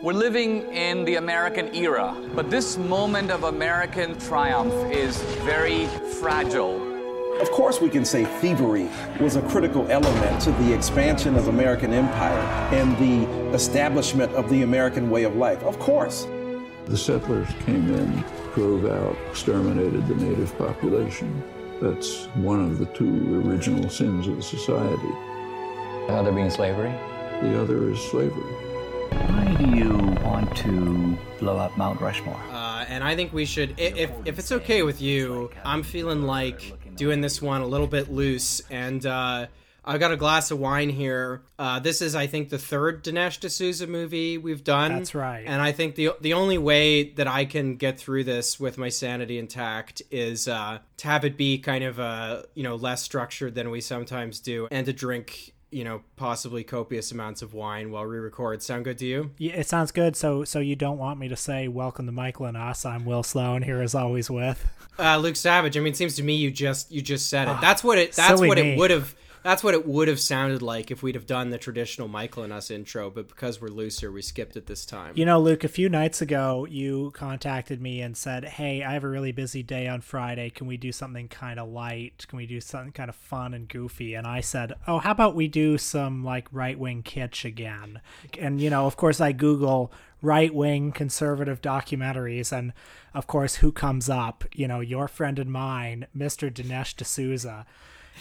We're living in the American era, but this moment of American triumph is very fragile. Of course, we can say thievery was a critical element to the expansion of American empire and the establishment of the American way of life. Of course. The settlers came in, drove out, exterminated the native population. That's one of the two original sins of the society. The other being slavery? The other is slavery. Why do you want to blow up Mount Rushmore? Uh, and I think we should, if, if it's okay with you, I'm feeling like doing this one a little bit loose. And uh, I've got a glass of wine here. Uh, this is, I think, the third Dinesh D'Souza movie we've done. That's right. And I think the the only way that I can get through this with my sanity intact is uh, to have it be kind of uh, you know less structured than we sometimes do, and to drink you know possibly copious amounts of wine while we record sound good to you? Yeah, it sounds good. So so you don't want me to say welcome to michael and us i'm will sloan here as always with. Uh, luke savage i mean it seems to me you just you just said it. That's what it that's silly what me. it would have that's what it would have sounded like if we'd have done the traditional michael and us intro but because we're looser we skipped it this time You know, Luke, a few nights ago, you contacted me and said, Hey, I have a really busy day on Friday. Can we do something kind of light? Can we do something kind of fun and goofy? And I said, Oh, how about we do some like right wing kitsch again? And, you know, of course, I Google right wing conservative documentaries. And, of course, who comes up? You know, your friend and mine, Mr. Dinesh D'Souza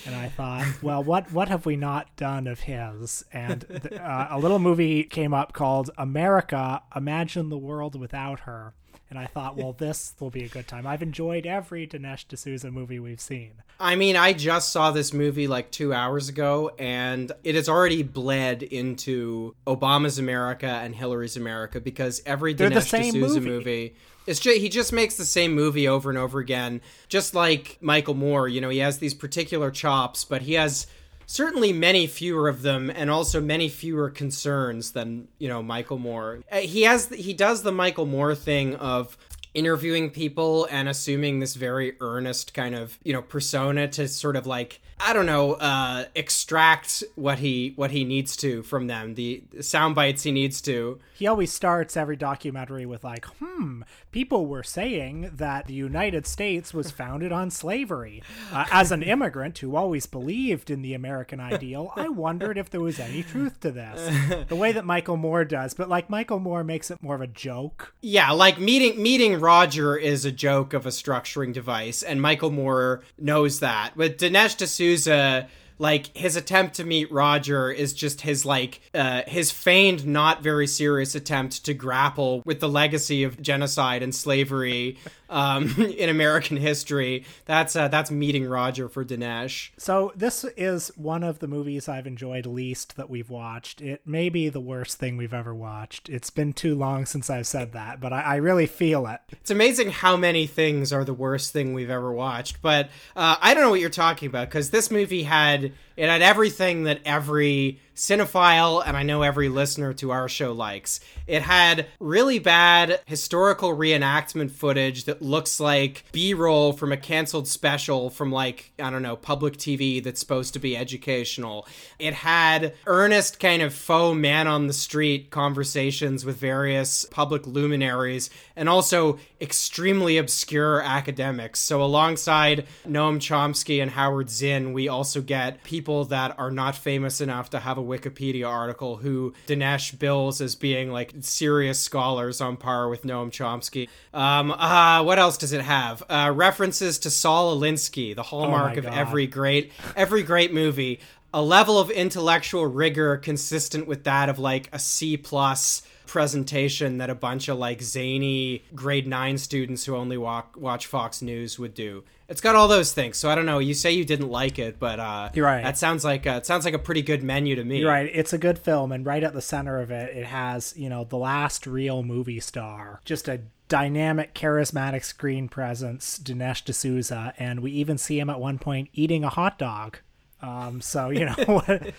and I thought, well, what what have we not done of his? And th- uh, a little movie came up called America: Imagine the World Without Her. And I thought, well, this will be a good time. I've enjoyed every Dinesh D'Souza movie we've seen. I mean, I just saw this movie like two hours ago, and it has already bled into Obama's America and Hillary's America because every They're the Dinesh same D'Souza movie. movie. It's just, he just makes the same movie over and over again, just like Michael Moore. You know, he has these particular chops, but he has certainly many fewer of them, and also many fewer concerns than you know Michael Moore. Uh, He has he does the Michael Moore thing of interviewing people and assuming this very earnest kind of you know persona to sort of like i don't know uh extract what he what he needs to from them the sound bites he needs to He always starts every documentary with like, "Hmm, people were saying that the United States was founded on slavery. Uh, as an immigrant who always believed in the American ideal, I wondered if there was any truth to this." The way that Michael Moore does, but like Michael Moore makes it more of a joke. yeah like meeting meeting roger is a joke of a structuring device and michael moore knows that. With dinesh d'souza like his attempt to meet roger is just his like uh, his feigned not very serious attempt to grapple with the legacy of genocide and slavery um, in american history that's uh, that's meeting roger for dinesh So this is one of the movies I've enjoyed least that we've watched. It may be the worst thing we've ever watched. It's been too long since I've said that, but I, I really feel it. It's amazing how many things are the worst thing we've ever watched. But uh, I don't know what you're talking about because this movie had it had everything that every cinephile and I know every listener to our show likes. It had really bad historical reenactment footage that looks like B-roll from a canceled special from like I don't know public TV that's supposed to be educational. It had earnest kind of faux man on the street conversations with various public luminaries and also extremely obscure academics. So alongside Noam Chomsky and Howard Zinn, we also get people that are not famous enough to have a Wikipedia article who Dinesh bills as being like serious scholars on par with Noam Chomsky. Um, uh, what else does it have? Uh, references to Saul Alinsky, the hallmark of every great every great movie. A level of intellectual rigor consistent with that of like a C plus presentation that a bunch of like zany grade nine students who only walk, watch Fox News would do. It's got all those things. So I don't know. You say you didn't like it, but uh, You're right. That sounds like a, it sounds like a pretty good menu to me. You're right. It's a good film, and right at the center of it, it has you know the last real movie star, just a dynamic, charismatic screen presence, Dinesh D'Souza, and we even see him at one point eating a hot dog. Um, so you know what?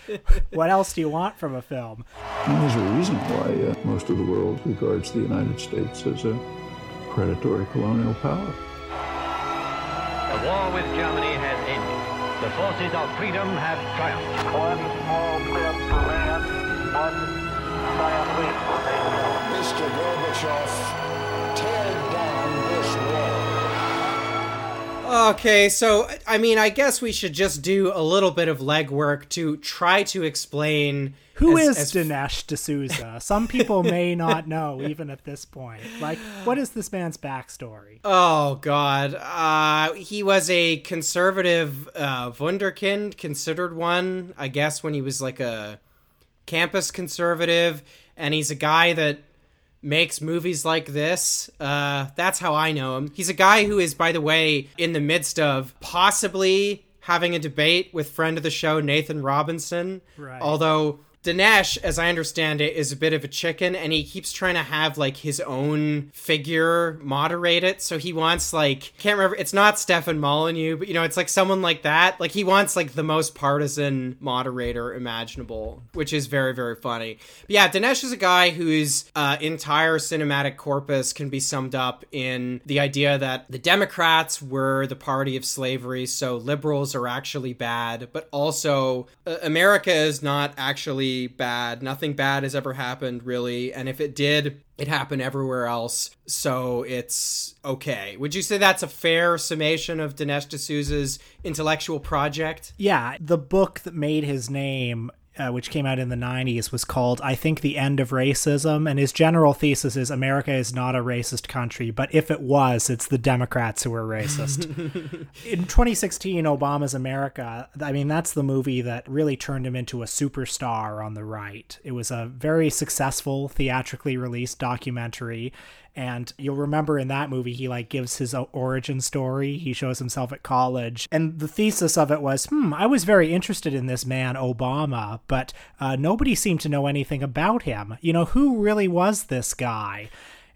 What else do you want from a film? And there's a reason why uh, most of the world regards the United States as a predatory colonial power. The war with Germany has ended. The forces of freedom have triumphed. One small step for man, one, triumph waits for me. Mr. Gorbachev, tear Okay, so I mean, I guess we should just do a little bit of legwork to try to explain Who as- is as- Dinesh D'Souza? Some people may not know even at this point. Like, what is this man's backstory? Oh God, uh, he was a conservative uh, wunderkind, considered one, I guess, when he was like a campus conservative, and he's a guy that makes movies like this. Uh, that's how I know him. He's a guy who is, by the way, in the midst of possibly having a debate with friend of the show Nathan Robinson. Right. Although Dinesh, as I understand it, is a bit of a chicken, and he keeps trying to have like his own figure moderate it. So he wants like can't remember. It's not Stefan Molyneux, but you know, it's like someone like that. Like he wants like the most partisan moderator imaginable, which is very very funny. But yeah, Dinesh is a guy whose uh, entire cinematic corpus can be summed up in the idea that the Democrats were the party of slavery, so liberals are actually bad, but also uh, America is not actually bad. Nothing bad has ever happened, really. And if it did, it happened everywhere else. So it's okay. Would you say that's a fair summation of Dinesh D'Souza's intellectual project? Yeah, the book that made his name, uh, which came out in the 90s, was called I Think the End of Racism. And his general thesis is America is not a racist country, but if it was, it's the Democrats who are racist. in 2016, Obama's America, I mean, that's the movie that really turned him into a superstar on the right. It was a very successful theatrically released documentary. And you'll remember in that movie, he like gives his origin story. He shows himself at college. And the thesis of it was, hmm, I was very interested in this man, Obama, but uh, nobody seemed to know anything about him. You know, who really was this guy?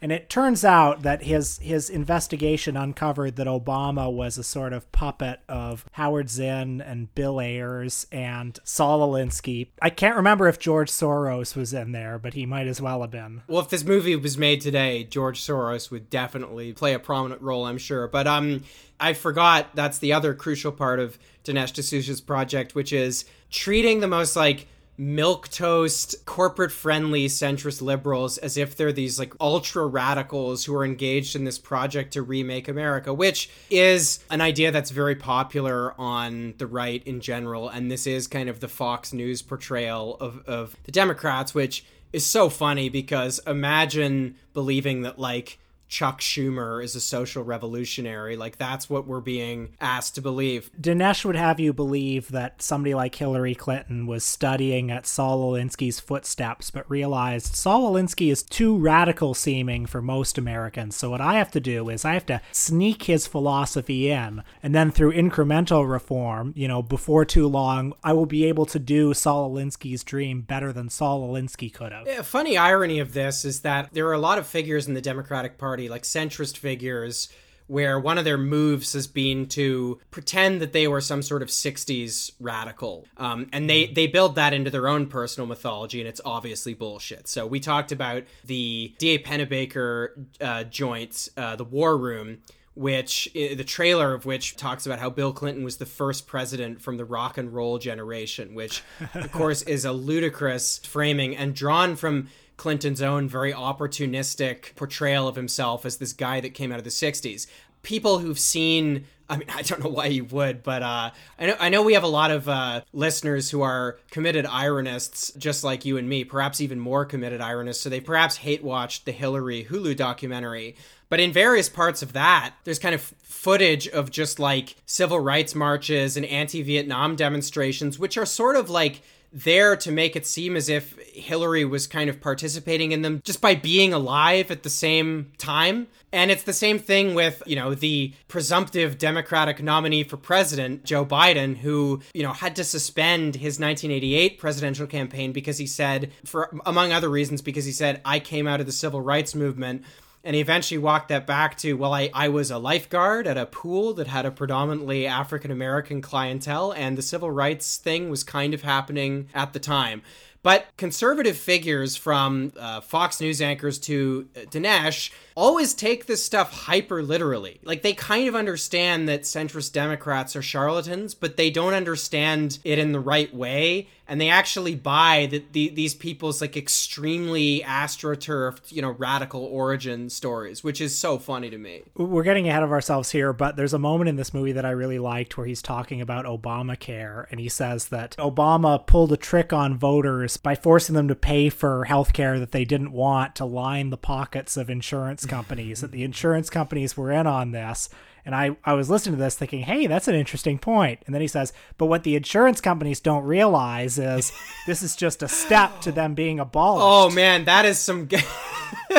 And it turns out that his his investigation uncovered that Obama was a sort of puppet of Howard Zinn and Bill Ayers and Saul Alinsky. I can't remember if George Soros was in there, but he might as well have been. Well, if this movie was made today, George Soros would definitely play a prominent role, I'm sure. But um, I forgot that's the other crucial part of Dinesh D'Souza's project, which is treating the most like milk toast corporate friendly centrist liberals as if they're these like ultra radicals who are engaged in this project to remake america which is an idea that's very popular on the right in general and this is kind of the fox news portrayal of, of the democrats which is so funny because imagine believing that like Chuck Schumer is a social revolutionary. Like that's what we're being asked to believe. Dinesh would have you believe that somebody like Hillary Clinton was studying at Saul Alinsky's footsteps, but realized Saul Alinsky is too radical seeming for most Americans. So what I have to do is I have to sneak his philosophy in, and then through incremental reform, you know, before too long, I will be able to do Saul Alinsky's dream better than Saul Alinsky could have. A funny irony of this is that there are a lot of figures in the Democratic Party, like centrist figures, where one of their moves has been to pretend that they were some sort of 60s radical. Um, and they, they build that into their own personal mythology, and it's obviously bullshit. So we talked about the D.A. Pennebaker uh, joint, uh, the War Room, which the trailer of which talks about how Bill Clinton was the first president from the rock and roll generation, which of course is a ludicrous framing and drawn from Clinton's own very opportunistic portrayal of himself as this guy that came out of the 60s. People who've seen I mean, I don't know why you would, but uh, I know I know we have a lot of uh, listeners who are committed ironists, just like you and me, perhaps even more committed ironists. So they perhaps hate watched the Hillary Hulu documentary. But in various parts of that, there's kind of footage of just like civil rights marches and anti-Vietnam demonstrations, which are sort of like there to make it seem as if Hillary was kind of participating in them just by being alive at the same time. And it's the same thing with, you know, the presumptive Democratic nominee for president, Joe Biden, who, you know, had to suspend his 1988 presidential campaign because he said, for among other reasons, because he said, I came out of the civil rights movement. And he eventually walked that back to, well, I, I was a lifeguard at a pool that had a predominantly African American clientele, and the civil rights thing was kind of happening at the time. But conservative figures from uh, Fox News anchors to uh, Dinesh always take this stuff hyper literally. Like they kind of understand that centrist Democrats are charlatans, but they don't understand it in the right way. And they actually buy that the, these people's like extremely astroturfed, you know, radical origin stories, which is so funny to me. We're getting ahead of ourselves here, but there's a moment in this movie that I really liked where he's talking about Obamacare and he says that Obama pulled a trick on voters by forcing them to pay for health care that they didn't want to line the pockets of insurance companies, that the insurance companies were in on this. And I, I was listening to this thinking, hey, that's an interesting point. And then he says, but what the insurance companies don't realize is this is just a step to them being abolished. Oh man, that is some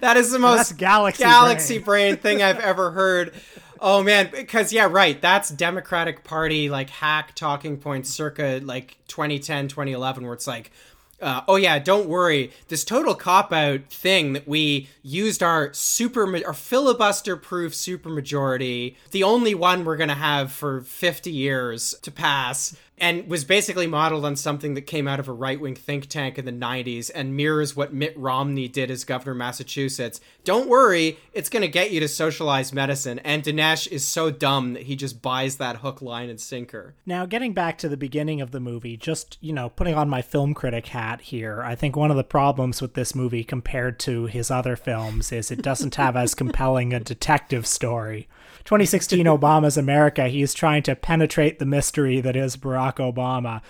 that is the most galaxy galaxy brain. brain thing I've ever heard. Oh man, because yeah, right. That's Democratic Party like hack talking points circa like 2010, 2011 where it's like uh, oh yeah, don't worry. This total cop out thing that we used our super our filibuster proof supermajority, the only one we're gonna have for fifty years to pass, and was basically modeled on something that came out of a right wing think tank in the '90s and mirrors what Mitt Romney did as governor of Massachusetts. Don't worry, it's gonna get you to socialize medicine. And Dinesh is so dumb that he just buys that hook, line, and sinker. Now, getting back to the beginning of the movie, just, you know, putting on my film critic hat here, I think one of the problems with this movie compared to his other films is it doesn't have as compelling a detective story. 2016 Obama's America, he's trying to penetrate the mystery that is Barack Obama.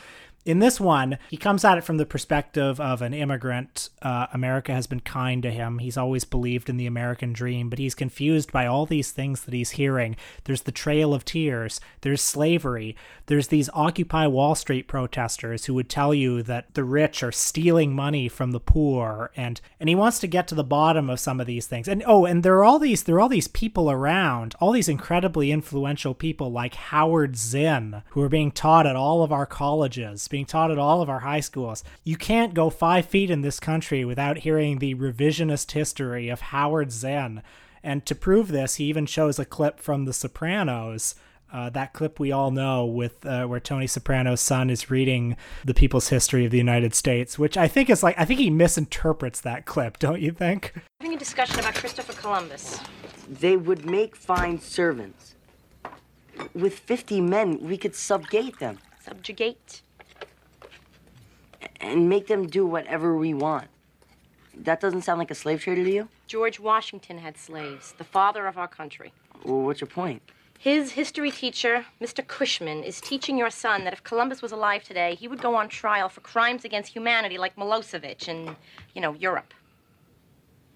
In this one, he comes at it from the perspective of an immigrant. Uh, America has been kind to him. He's always believed in the American dream, but he's confused by all these things that he's hearing. There's the Trail of Tears, there's slavery, there's these Occupy Wall Street protesters who would tell you that the rich are stealing money from the poor, and and he wants to get to the bottom of some of these things. And oh, and there are all these there are all these people around, all these incredibly influential people like Howard Zinn, who are being taught at all of our colleges, being taught at all of our high schools. You can't go five feet in this country without hearing the revisionist history of Howard Zinn. And to prove this, he even shows a clip from The Sopranos. Uh, that clip we all know with uh, where Tony Soprano's son is reading the people's history of the United States, which I think is like I think he misinterprets that clip, don't you think? Having a discussion about Christopher Columbus. They would make fine servants. With 50 men, we could subjugate them Subjugate. And make them do whatever we want. That doesn't sound like a slave trader to you? George Washington had slaves, the father of our country. Well, what's your point? His history teacher, Mr. Cushman, is teaching your son that if Columbus was alive today, he would go on trial for crimes against humanity like Milosevic in, you know, Europe.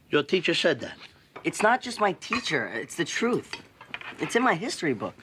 Your teacher said that. It's not just my teacher, it's the truth. It's in my history book.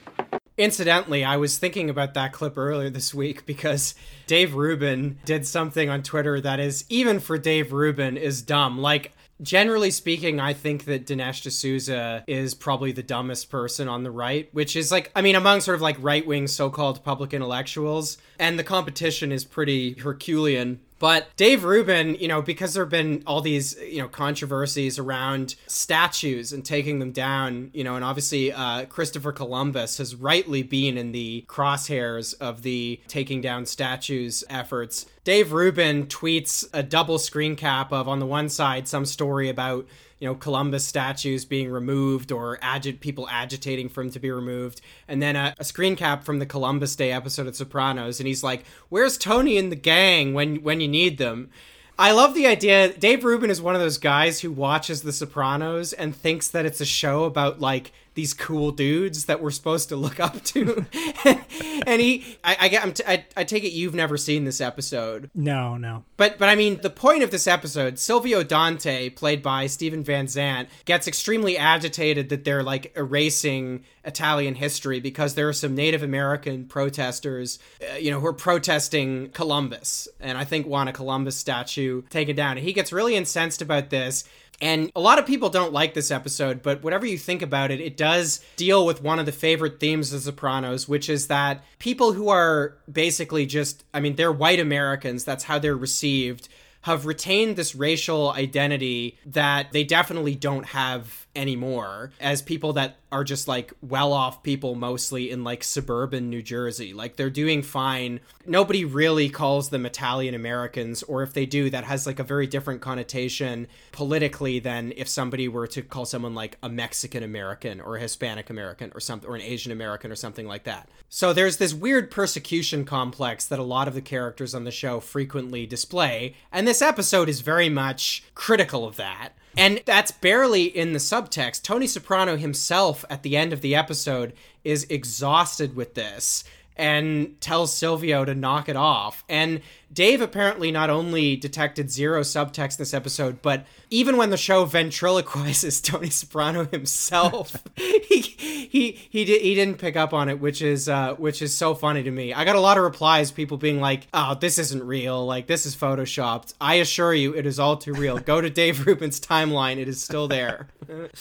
Incidentally, I was thinking about that clip earlier this week because Dave Rubin did something on Twitter that is, even for Dave Rubin, is dumb. Like, generally speaking, I think that Dinesh D'Souza is probably the dumbest person on the right, which is like, I mean, among sort of like right wing so called public intellectuals. And the competition is pretty Herculean. But Dave Rubin, you know, because there have been all these, you know, controversies around statues and taking them down, you know, and obviously uh, Christopher Columbus has rightly been in the crosshairs of the taking down statues efforts. Dave Rubin tweets a double screen cap of, on the one side, some story about you know Columbus statues being removed or agi- people agitating for him to be removed, and then a, a screen cap from the Columbus Day episode of Sopranos, and he's like, "Where's Tony and the gang when when you need them?" I love the idea. Dave Rubin is one of those guys who watches The Sopranos and thinks that it's a show about like these cool dudes that we're supposed to look up to. and he, I, I get, I'm t- I, I take it you've never seen this episode. No, no. But but I mean, the point of this episode, Silvio Dante, played by Steven Van Zandt, gets extremely agitated that they're like erasing Italian history because there are some Native American protesters, uh, you know, who are protesting Columbus, and I think want a Columbus statue taken down. And he gets really incensed about this. And a lot of people don't like this episode, but whatever you think about it, it does deal with one of the favorite themes of Sopranos, which is that people who are basically just, I mean, they're white Americans, that's how they're received, have retained this racial identity that they definitely don't have anymore as people that are just like well off people mostly in like suburban New Jersey. Like they're doing fine. Nobody really calls them Italian Americans, or if they do, that has like a very different connotation politically than if somebody were to call someone like a Mexican American or a Hispanic American or something, or an Asian American or something like that. So there's this weird persecution complex that a lot of the characters on the show frequently display, and this episode is very much critical of that. And that's barely in the subtext. Tony Soprano himself, at the end of the episode, is exhausted with this and tells Silvio to knock it off. And Dave apparently not only detected zero subtext this episode, but even when the show ventriloquizes Tony Soprano himself, he he he did he didn't pick up on it, which is uh, which is so funny to me. I got a lot of replies, people being like, "Oh, this isn't real. Like this is photoshopped." I assure you, it is all too real. Go to Dave Rubin's timeline; it is still there.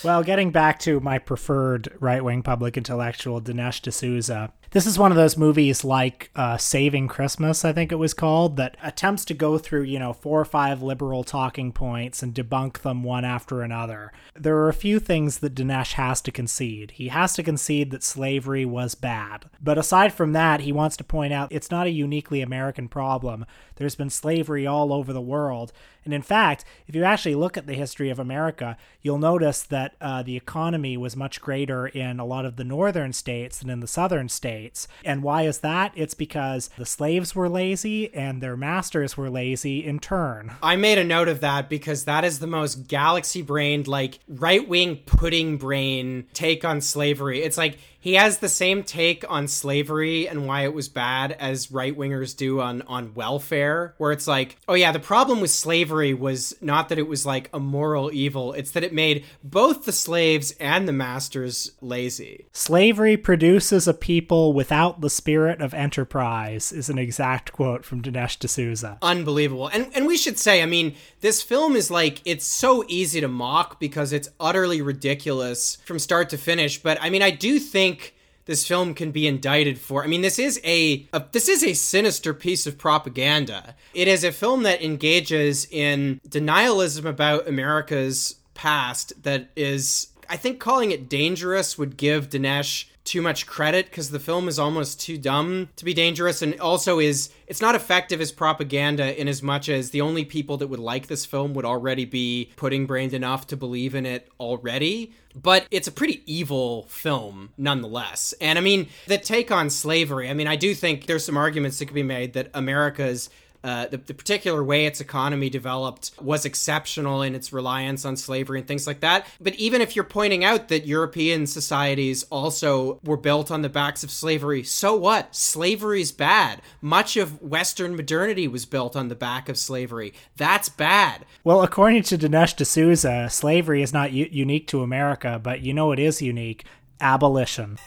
well, getting back to my preferred right wing public intellectual, Dinesh D'Souza. This is one of those movies like uh, Saving Christmas, I think it was called, that attempts to go through, you know, four or five liberal talking points and debunk them one after another. There are a few things that Dinesh has to concede. He has to concede that slavery was bad. But aside from that, he wants to point out it's not a uniquely American problem. There's been slavery all over the world. And in fact, if you actually look at the history of America, you'll notice that uh, the economy was much greater in a lot of the northern states than in the southern states. And why is that? It's because the slaves were lazy and their masters were lazy in turn. I made a note of that because that is the most galaxy brained, like right wing pudding brain take on slavery. It's like he has the same take on slavery and why it was bad as right wingers do on on welfare, where it's like, oh yeah, the problem with slavery was not that it was like a moral evil; it's that it made both the slaves and the masters lazy. Slavery produces a people without the spirit of enterprise is an exact quote from Dinesh D'Souza. Unbelievable, and and we should say, I mean, this film is like it's so easy to mock because it's utterly ridiculous from start to finish. But I mean, I do think this film can be indicted for. I mean, this is a, a, this is a sinister piece of propaganda. It is a film that engages in denialism about America's past that is I think calling it dangerous would give Dinesh too much credit because the film is almost too dumb to be dangerous and also is it's not effective as propaganda in as much as the only people that would like this film would already be pudding brained enough to believe in it already. But it's a pretty evil film nonetheless. And i mean the take on slavery i mean i do think there's some arguments that could be made that america's uh, the, the, particular way its economy developed was exceptional in its reliance on slavery and things like that. But even if you're pointing out that European societies also were built on the backs of slavery, so what? Slavery's bad. Much of Western modernity was built on the back of slavery. That's bad. Well, according to Dinesh D'Souza, slavery is not u- unique to America, but you know it is unique abolition.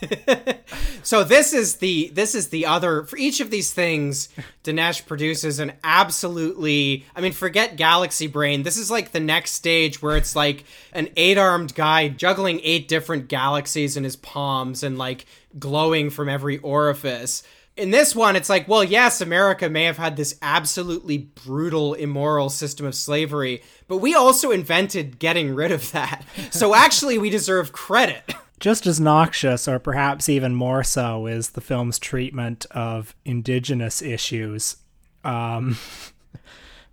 so this is the this is the other for each of these things Dinesh produces an absolutely I mean forget galaxy brain this is like the next stage where it's like an eight-armed guy juggling eight different galaxies in his palms and like glowing from every orifice. In this one, it's like, well, yes, America may have had this absolutely brutal, immoral system of slavery, but we also invented getting rid of that. So actually, we deserve credit. Just as noxious, or perhaps even more so, is the film's treatment of indigenous issues. Um,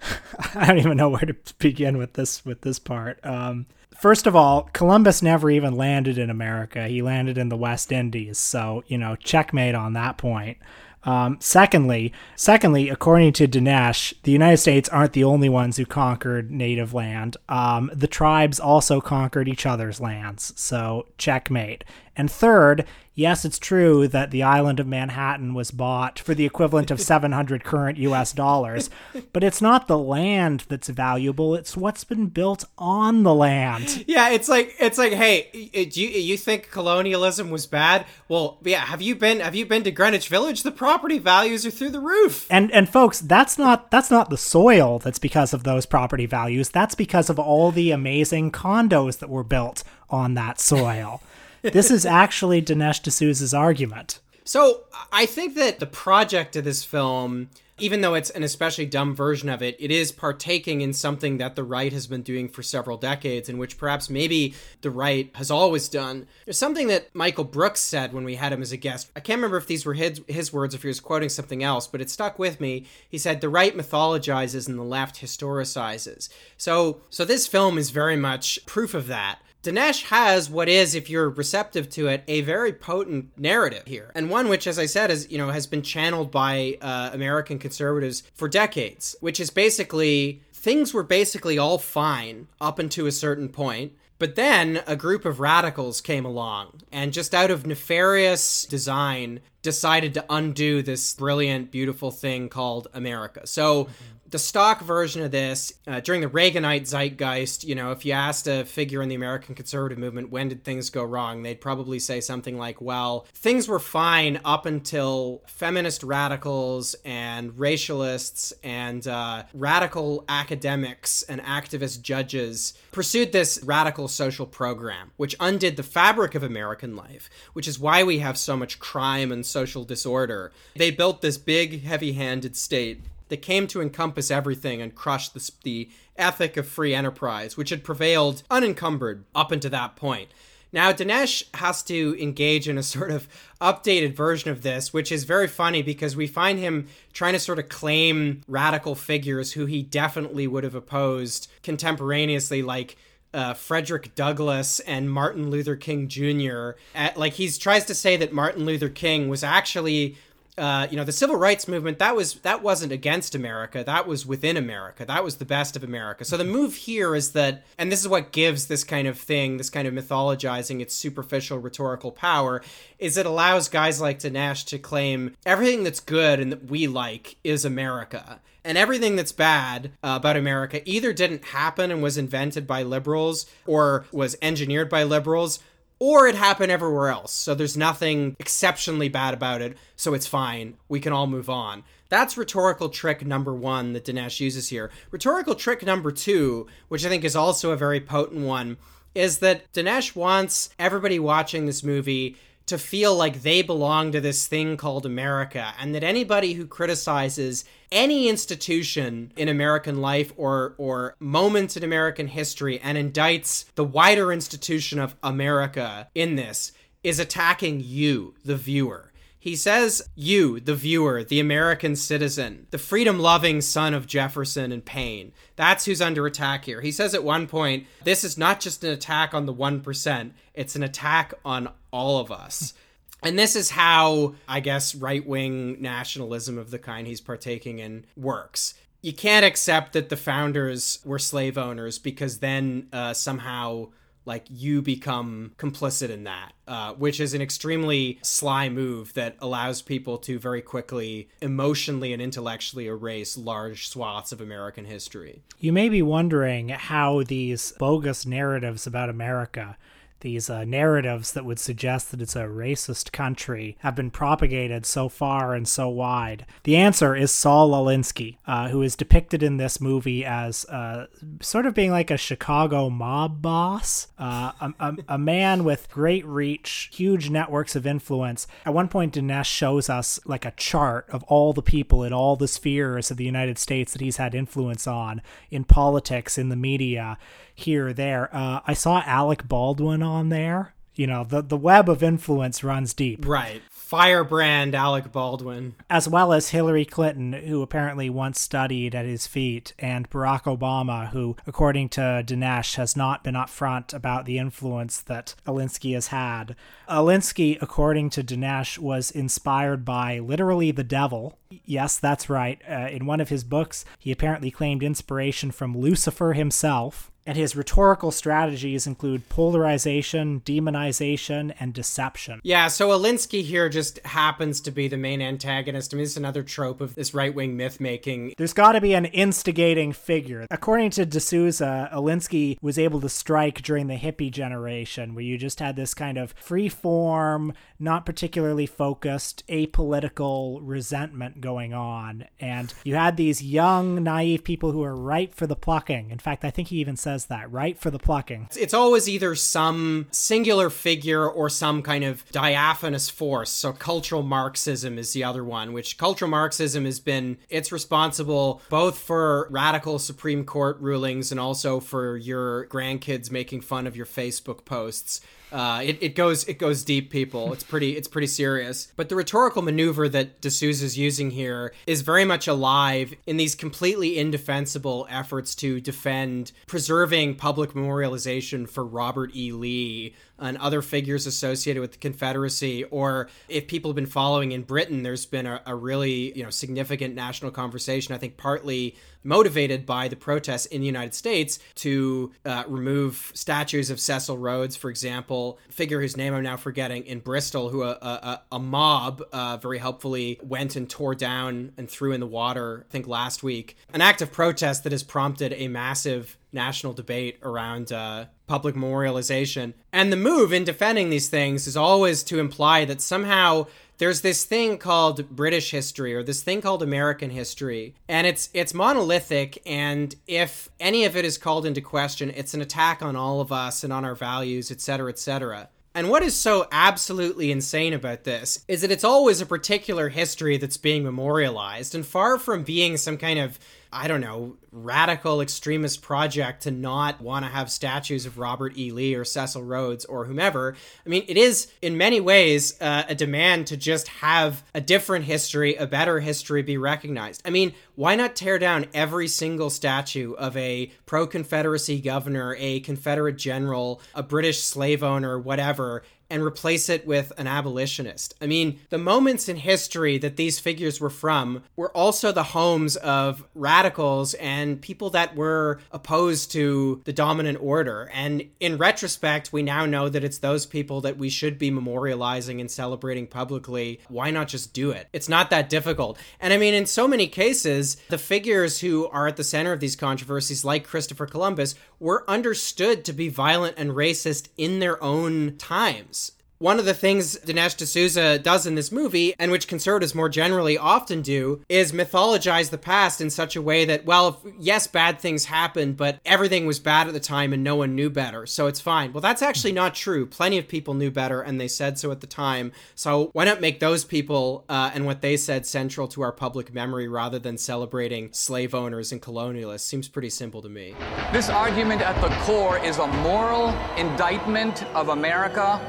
I don't even know where to begin with this with this part. Um, first of all, Columbus never even landed in America. He landed in the West Indies, so you know, checkmate on that point. Um, secondly, secondly, according to Dinesh, the United States aren't the only ones who conquered native land. Um, the tribes also conquered each other's lands, so checkmate. And third, yes, it's true that the island of Manhattan was bought for the equivalent of 700 current US dollars, but it's not the land that's valuable, it's what's been built on the land. Yeah, it's like it's like, hey, do you you think colonialism was bad? Well, yeah, have you been have you been to Greenwich Village? The property values are through the roof. And and folks, that's not that's not the soil that's because of those property values. That's because of all the amazing condos that were built on that soil this is actually Dinesh D'Souza's argument. So I think that the project of this film even though it's an especially dumb version of it, it is partaking in something that the right has been doing for several decades, and which perhaps maybe the right has always done. There's something that Michael Brooks said when we had him as a guest. I can't remember if these were his, his words, if he was quoting something else, but it stuck with me. He said, "The right mythologizes and the left historicizes." So, so this film is very much proof of that. Dinesh has what is, if you're receptive to it, a very potent narrative here, and one which, as I said, is you know has been channeled by uh, American conservatives for decades, which is basically things were basically all fine up until a certain point. But then a group of radicals came along and just out of nefarious design decided to undo this brilliant, beautiful thing called America. So the stock version of this uh, during the Reaganite zeitgeist, you know, if you asked a figure in the American conservative movement, when did things go wrong? They'd probably say something like, well, things were fine up until feminist radicals and racialists and uh, radical academics and activist judges pursued this radical social program, which undid the fabric of American life, which is why we have so much crime and social disorder. They built this big, heavy handed state that came to encompass everything and crush the, the ethic of free enterprise, which had prevailed unencumbered up until that point. Now, Dinesh has to engage in a sort of updated version of this, which is very funny because we find him trying to sort of claim radical figures who he definitely would have opposed contemporaneously, like uh, Frederick Douglass and Martin Luther King Jr. At, like he tries to say that Martin Luther King was actually uh, you know the civil rights movement that was that wasn't against america. That was within america. That was the best of america. So the move here is that and this is what gives this kind of thing this kind of mythologizing its superficial rhetorical power is it allows guys like Dinesh to claim everything that's good and that we like is america. And everything that's bad uh, about America either didn't happen and was invented by liberals or was engineered by liberals or it happened everywhere else. So there's nothing exceptionally bad about it, so it's fine. We can all move on. That's rhetorical trick number one that Dinesh uses here. Rhetorical trick number two, which I think is also a very potent one, is that Dinesh wants everybody watching this movie to feel like they belong to this thing called America, and that anybody who criticizes any institution in American life or or moment in American history and indicts the wider institution of America in this is attacking you, the viewer. He says, You, the viewer, the American citizen, the freedom loving son of Jefferson and Paine. That's who's under attack here. He says at one point, This is not just an attack on the 1%, it's an attack on all of us. And this is how, I guess, right wing nationalism of the kind he's partaking in works. You can't accept that the founders were slave owners because then uh, somehow like you become complicit in that, uh, which is an extremely sly move that allows people to very quickly emotionally and intellectually erase large swaths of American history. You may be wondering how these bogus narratives about America these uh, narratives that would suggest that it's a racist country have been propagated so far and so wide? The answer is Saul Alinsky, uh, who is depicted in this movie as uh, sort of being like a Chicago mob boss, uh, a, a, a, man with great reach, huge networks of influence. At one point, Dinesh shows us like a chart of all the people in all the spheres of the United States that he's had influence on in politics, in the media here there. Uh, I saw Alec Baldwin on there. You know, the, the web of influence runs deep. Right. Firebrand Alec Baldwin. As well as Hillary Clinton, who apparently once studied at his feet, and Barack Obama, who, according to Dinesh, has not been upfront about the influence that Alinsky has had. Alinsky, according to Dinesh, was inspired by literally the devil. Yes, that's right. Uh, in one of his books, he apparently claimed inspiration from Lucifer himself and his rhetorical strategies include polarization, demonization, and deception. Yeah, so Alinsky here just happens to be the main antagonist. I mean, this is another trope of this right wing myth making. There's got to be an instigating figure. According to D'Souza, Alinsky was able to strike during the hippie generation, where you just had this kind of free form, not particularly focused, apolitical resentment going on. And you had these young, naive people who are ripe for the plucking. In fact, I think he even says that right? for the plucking. It's always either some singular figure or some kind of diaphanous force. So cultural Marxism is the other one, which cultural Marxism has been, it's responsible both for radical Supreme Court rulings and also for your grandkids making fun of your Facebook posts. Uh, it, it goes it goes deep, people. It's pretty it's pretty serious. But the rhetorical maneuver that D'Souza's using here is very much alive in these completely indefensible efforts to defend preserving public memorialization for Robert E. Lee and other figures associated with the Confederacy, or if people have been following in Britain, there's been a, a really you know significant national conversation. I think partly motivated by the protests in the United States to uh, remove statues of Cecil Rhodes, for example, figure whose name I'm now forgetting in Bristol, who a, a, a mob uh, very helpfully went and tore down and threw in the water, I think last week. An act of protest that has prompted a massive national debate around uh, public memorialization. And the move in defending these things is always to imply that somehow there's this thing called British history or this thing called American history and it's it's monolithic and if any of it is called into question it's an attack on all of us and on our values etc etc and what is so absolutely insane about this is that it's always a particular history that's being memorialized and far from being some kind of I don't know, radical extremist project to not want to have statues of Robert E. Lee or Cecil Rhodes or whomever. I mean, it is in many ways uh, a demand to just have a different history, a better history be recognized. I mean, why not tear down every single statue of a pro Confederacy governor, a Confederate general, a British slave owner, whatever, and replace it with an abolitionist. I mean, the moments in history that these figures were from were also the homes of radicals and people that were opposed to the dominant order. And in retrospect, we now know that it's those people that we should be memorializing and celebrating publicly. Why not just do it? It's not that difficult. And I mean, in so many cases, the figures who are at the center of these controversies, like Christopher Columbus, were understood to be violent and racist in their own times. One of the things Dinesh D'Souza does in this movie, and which conservatives more generally often do, is mythologize the past in such a way that, well, yes, bad things happened, but everything was bad at the time and no one knew better, so it's fine. Well, that's actually not true. Plenty of people knew better, and they said so at the time. So why not make those people uh, and what they said central to our public memory rather than celebrating slave owners and colonialists? Seems pretty simple to me. This argument at the core is a moral indictment of America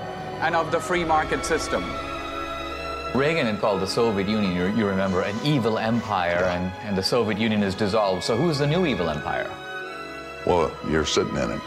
and of the free market system. Reagan had called the Soviet Union, you, you remember, an evil empire, and, and the Soviet Union is dissolved. So who's the new evil empire? Well, you're sitting in it.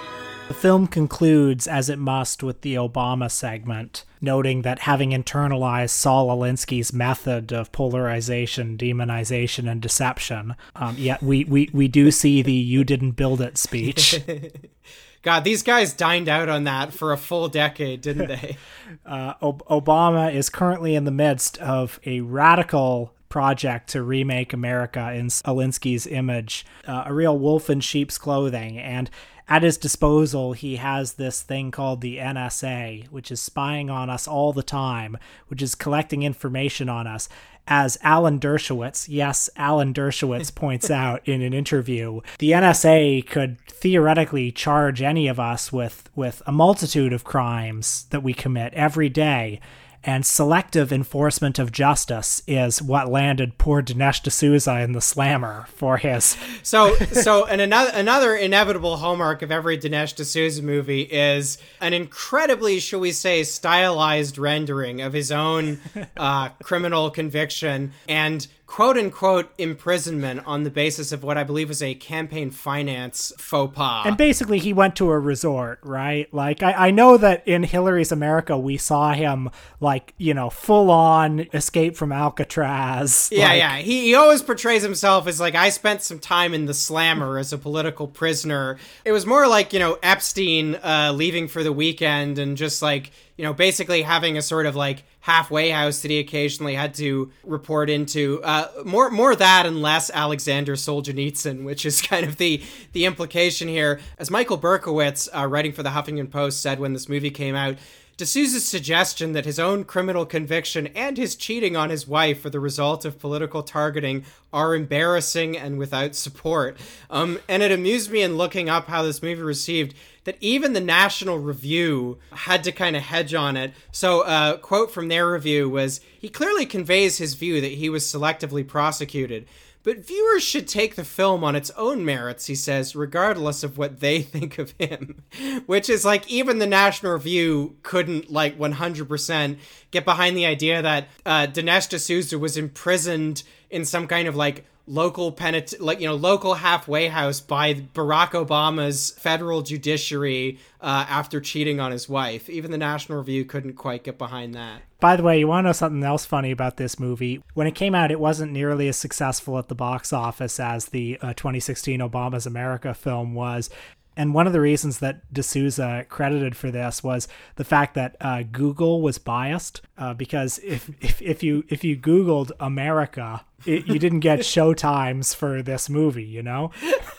The film concludes, as it must, with the Obama segment, noting that having internalized Saul Alinsky's method of polarization, demonization, and deception, um, yet we, we, we do see the you didn't build it speech. God, these guys dined out on that for a full decade, didn't they? uh, Ob- Obama is currently in the midst of a radical project to remake America in Alinsky's image, uh, a real wolf in sheep's clothing. And at his disposal, he has this thing called the NSA, which is spying on us all the time, which is collecting information on us. As Alan Dershowitz, yes, Alan Dershowitz points out in an interview, the NSA could theoretically charge any of us with with a multitude of crimes that we commit every day and selective enforcement of justice is what landed poor Dinesh D'Souza in the slammer for his. So, so, and another another inevitable hallmark of every Dinesh D'Souza movie is an incredibly, shall we say, stylized rendering of his own uh, criminal conviction and quote unquote imprisonment on the basis of what I believe was a campaign finance faux pas. And basically, he went to a resort, right? Like, I, I know that in Hillary's America, we saw him, like, you know, full on escape from Alcatraz. Yeah, like, yeah. He, he always portrays himself as like, I spent some time in the slammer as a political prisoner. It was more like, you know, Epstein uh, leaving for the weekend and just like, you know, basically having a sort of like halfway house that he occasionally had to report into. Uh, more, more that and less Alexander Solzhenitsyn, which is kind of the the implication here. As Michael Berkowitz, uh, writing for the Huffington Post, said when this movie came out, D'Souza's suggestion that his own criminal conviction and his cheating on his wife are the result of political targeting are embarrassing and without support. Um, and it amused me in looking up how this movie received that even the National Review had to kind of hedge on it. So, a uh, quote from their review was He clearly conveys his view that he was selectively prosecuted. But viewers should take the film on its own merits, he says, regardless of what they think of him. Which is like, even the National Review couldn't, like, 100% get behind the idea that uh, Dinesh D'Souza was imprisoned in some kind of, like, local penit like you know local halfway house by Barack Obama's federal judiciary uh, after cheating on his wife. Even the National Review couldn't quite get behind that. By the way, you want to know something else funny about this movie? When it came out, it wasn't nearly as successful at the box office as the uh, 2016 Obama's America film was. And one of the reasons that D'Souza credited for this was the fact that uh, Google was biased uh, because if, if if you if you Googled America, it, you didn't get show times for this movie, you know,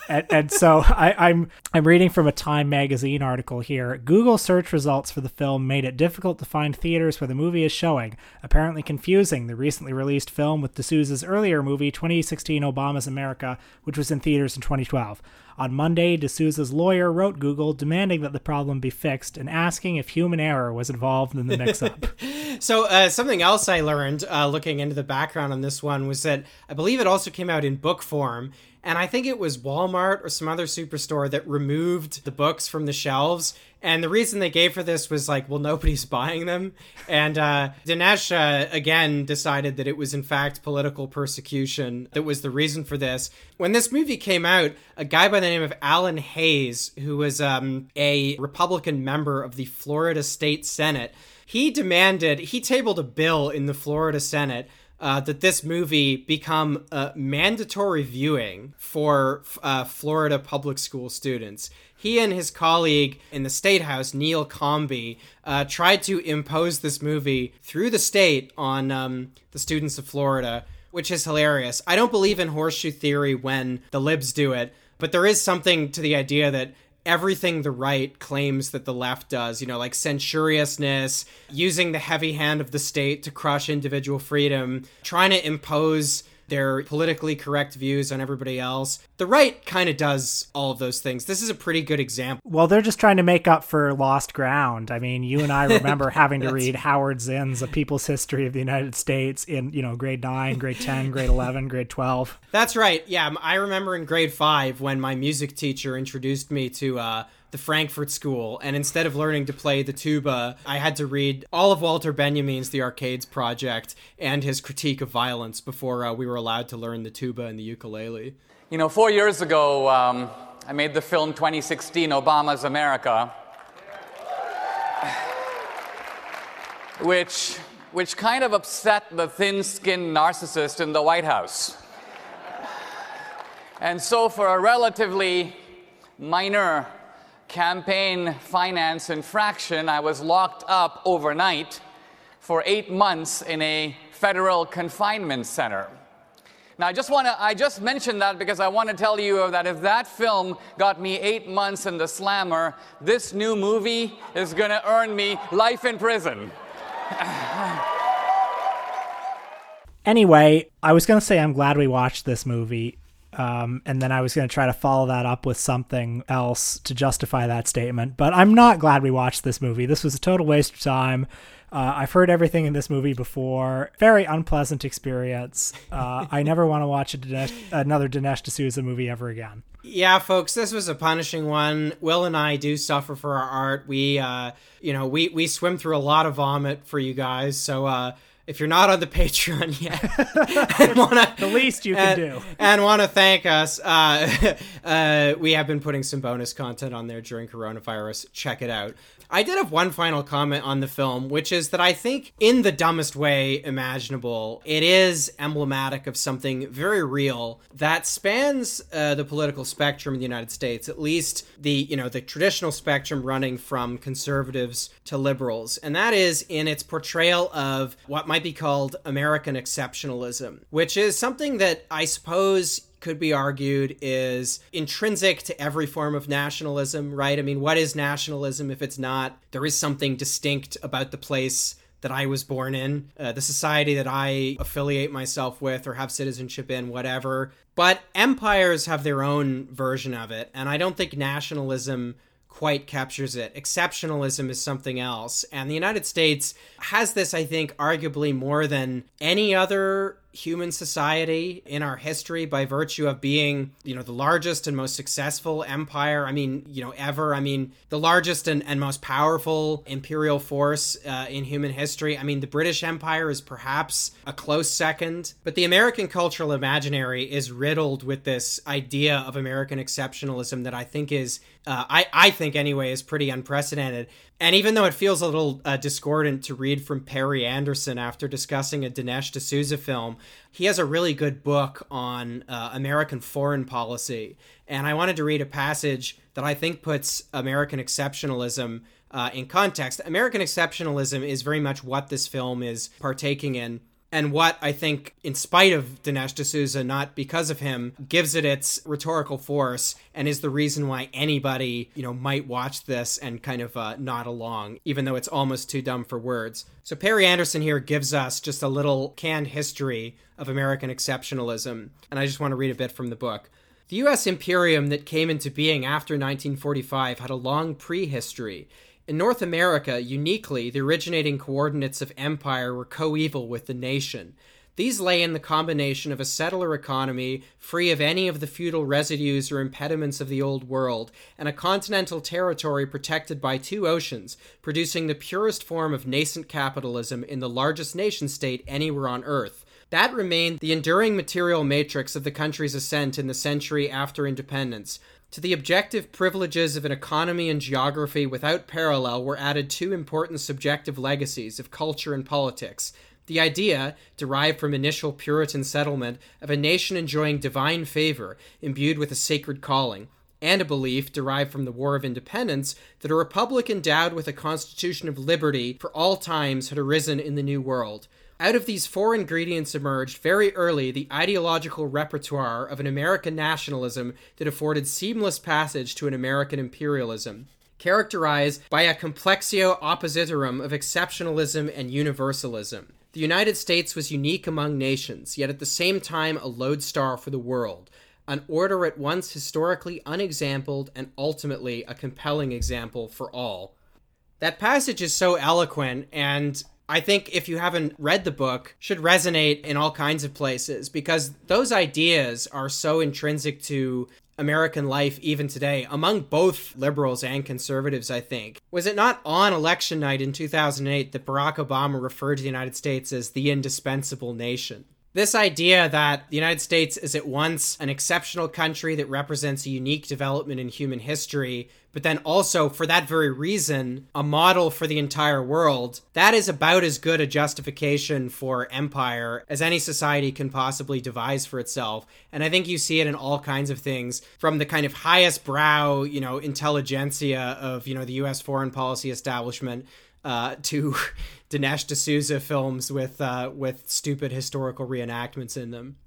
and, and so I, I'm I'm reading from a Time magazine article here. Google search results for the film made it difficult to find theaters where the movie is showing, apparently confusing the recently released film with D'Souza's earlier movie, 2016 Obama's America, which was in theaters in 2012. On Monday, D'Souza's lawyer wrote Google demanding that the problem be fixed and asking if human error was involved in the mix up. so, uh, something else I learned uh, looking into the background on this one was that I believe it also came out in book form. And I think it was Walmart or some other superstore that removed the books from the shelves and the reason they gave for this was like, well, nobody's buying them. And uh, Dinesh, uh, again, decided that it was in fact political persecution that was the reason for this. When this movie came out, a guy by the name of Alan Hays, who was um, a Republican member of the Florida State Senate, he demanded, he tabled a bill in the Florida Senate uh, that this movie become uh, mandatory viewing for uh, Florida public school students. He and his colleague in the state house, Neil Combee, uh, tried to impose this movie through the state on um, the students of Florida, which is hilarious. I don't believe in horseshoe theory when the libs do it, but there is something to the idea that everything the right claims that the left does, you know, like censoriousness, using the heavy hand of the state to crush individual freedom, trying to impose their politically correct views on everybody else. The right kind of does all of those things. This is a pretty good example. Well, they're just trying to make up for lost ground. I mean, you and I remember having to read Howard Zinn's A People's History of the United States in, you know, grade 9, grade 10, grade 11, grade 12. That's right. Yeah, I remember in grade 5 when my music teacher introduced me to uh the Frankfurt School, and instead of learning to play the tuba, I had to read all of Walter Benjamin's The Arcades Project and his critique of violence before uh, we were allowed to learn the tuba and the ukulele. You know, four years ago, um, I made the film 2016 Obama's America, which, which kind of upset the thin skinned narcissist in the White House. And so, for a relatively minor campaign finance infraction, I was locked up overnight for eight months in a federal confinement center. Now, I just want to, I just mentioned that because I want to tell you that if that film got me eight months in the slammer, this new movie is going to earn me life in prison. anyway, I was going to say I'm glad we watched this movie. Um, and then I was going to try to follow that up with something else to justify that statement. But I'm not glad we watched this movie. This was a total waste of time. Uh, I've heard everything in this movie before. Very unpleasant experience. Uh, I never want to watch Dinesh, another Dinesh D'Souza movie ever again. Yeah, folks, this was a punishing one. Will and I do suffer for our art. We, uh, you know, we we swim through a lot of vomit for you guys. So uh, if you're not on the Patreon yet, and wanna, the least you and, can do, and want to thank us, uh, uh, we have been putting some bonus content on there during coronavirus. Check it out. I did have one final comment on the film, which is that I think, in the dumbest way imaginable, it is emblematic of something very real that spans uh, the political spectrum in the United States, at least the you know the traditional spectrum running from conservatives to liberals, and that is in its portrayal of what might be called American exceptionalism, which is something that I suppose could be argued is intrinsic to every form of nationalism, right? I mean, what is nationalism if it's not there is something distinct about the place that I was born in, uh, the society that I affiliate myself with or have citizenship in, whatever. But empires have their own version of it, and I don't think nationalism quite captures it. Exceptionalism is something else. And the United States has this, I think, arguably more than any other human society in our history by virtue of being, you know, the largest and most successful empire, I mean, you know, ever. I mean, the largest and, and most powerful imperial force uh, in human history. I mean, the British Empire is perhaps a close second, but the American cultural imaginary is riddled with this idea of American exceptionalism that I think is, uh, I, I think anyway, is pretty unprecedented. And even though it feels a little uh, discordant to read from Perry Anderson after discussing a Dinesh D'Souza film, he has a really good book on uh, American foreign policy. And I wanted to read a passage that I think puts American exceptionalism uh, in context. American exceptionalism is very much what this film is partaking in and what I think, in spite of Dinesh D'Souza, not because of him, gives it its rhetorical force and is the reason why anybody, you know, might watch this and kind of uh, nod along, even though it's almost too dumb for words. So Perry Anderson here gives us just a little canned history of American exceptionalism, and I just want to read a bit from the book. The U.S. imperium that came into being after 1945 had a long prehistory. In North America, uniquely, the originating coordinates of empire were coeval with the nation. These lay in the combination of a settler economy free of any of the feudal residues or impediments of the Old World, and a continental territory protected by two oceans, producing the purest form of nascent capitalism in the largest nation state anywhere on Earth. That remained the enduring material matrix of the country's ascent in the century after independence, to the objective privileges of an economy and geography without parallel were added two important subjective legacies of culture and politics. The idea, derived from initial Puritan settlement, of a nation enjoying divine favor, imbued with a sacred calling, and a belief, derived from the War of Independence, that a republic endowed with a constitution of liberty for all times had arisen in the New World. Out of these four ingredients emerged very early the ideological repertoire of an American nationalism that afforded seamless passage to an American imperialism, characterized by a complexio oppositorum of exceptionalism and universalism. The United States was unique among nations, yet at the same time a lodestar for the world, an order at once historically unexampled and ultimately a compelling example for all. That passage is so eloquent and I think if you haven't read the book, should resonate in all kinds of places because those ideas are so intrinsic to American life even today among both liberals and conservatives, I think. Was it not on election night in 2008 that Barack Obama referred to the United States as the indispensable nation? This idea that the United States is at once an exceptional country that represents a unique development in human history, but then also, for that very reason, a model for the entire world, that is about as good a justification for empire as any society can possibly devise for itself. And I think you see it in all kinds of things, from the kind of highest brow, you know, intelligentsia of, you know, the US foreign policy establishment uh, to Dinesh D'Souza films with uh, with stupid historical reenactments in them.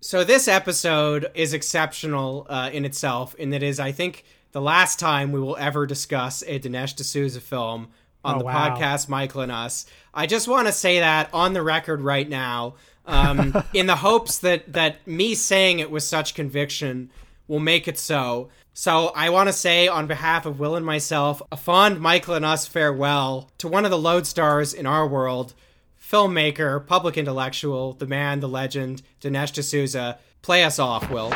So this episode is exceptional uh, in itself, in it is, I think the last time we will ever discuss a Dinesh D'Souza film on Oh, the wow. podcast, Michael and us. I just want to say that on the record right now, um, in the hopes that that me saying it with such conviction will make it so. So I want to say, on behalf of Will and myself, a fond Michael and us farewell to one of the lodestars in our world, filmmaker, public intellectual, the man, the legend, Dinesh D'Souza. Play us off, Will.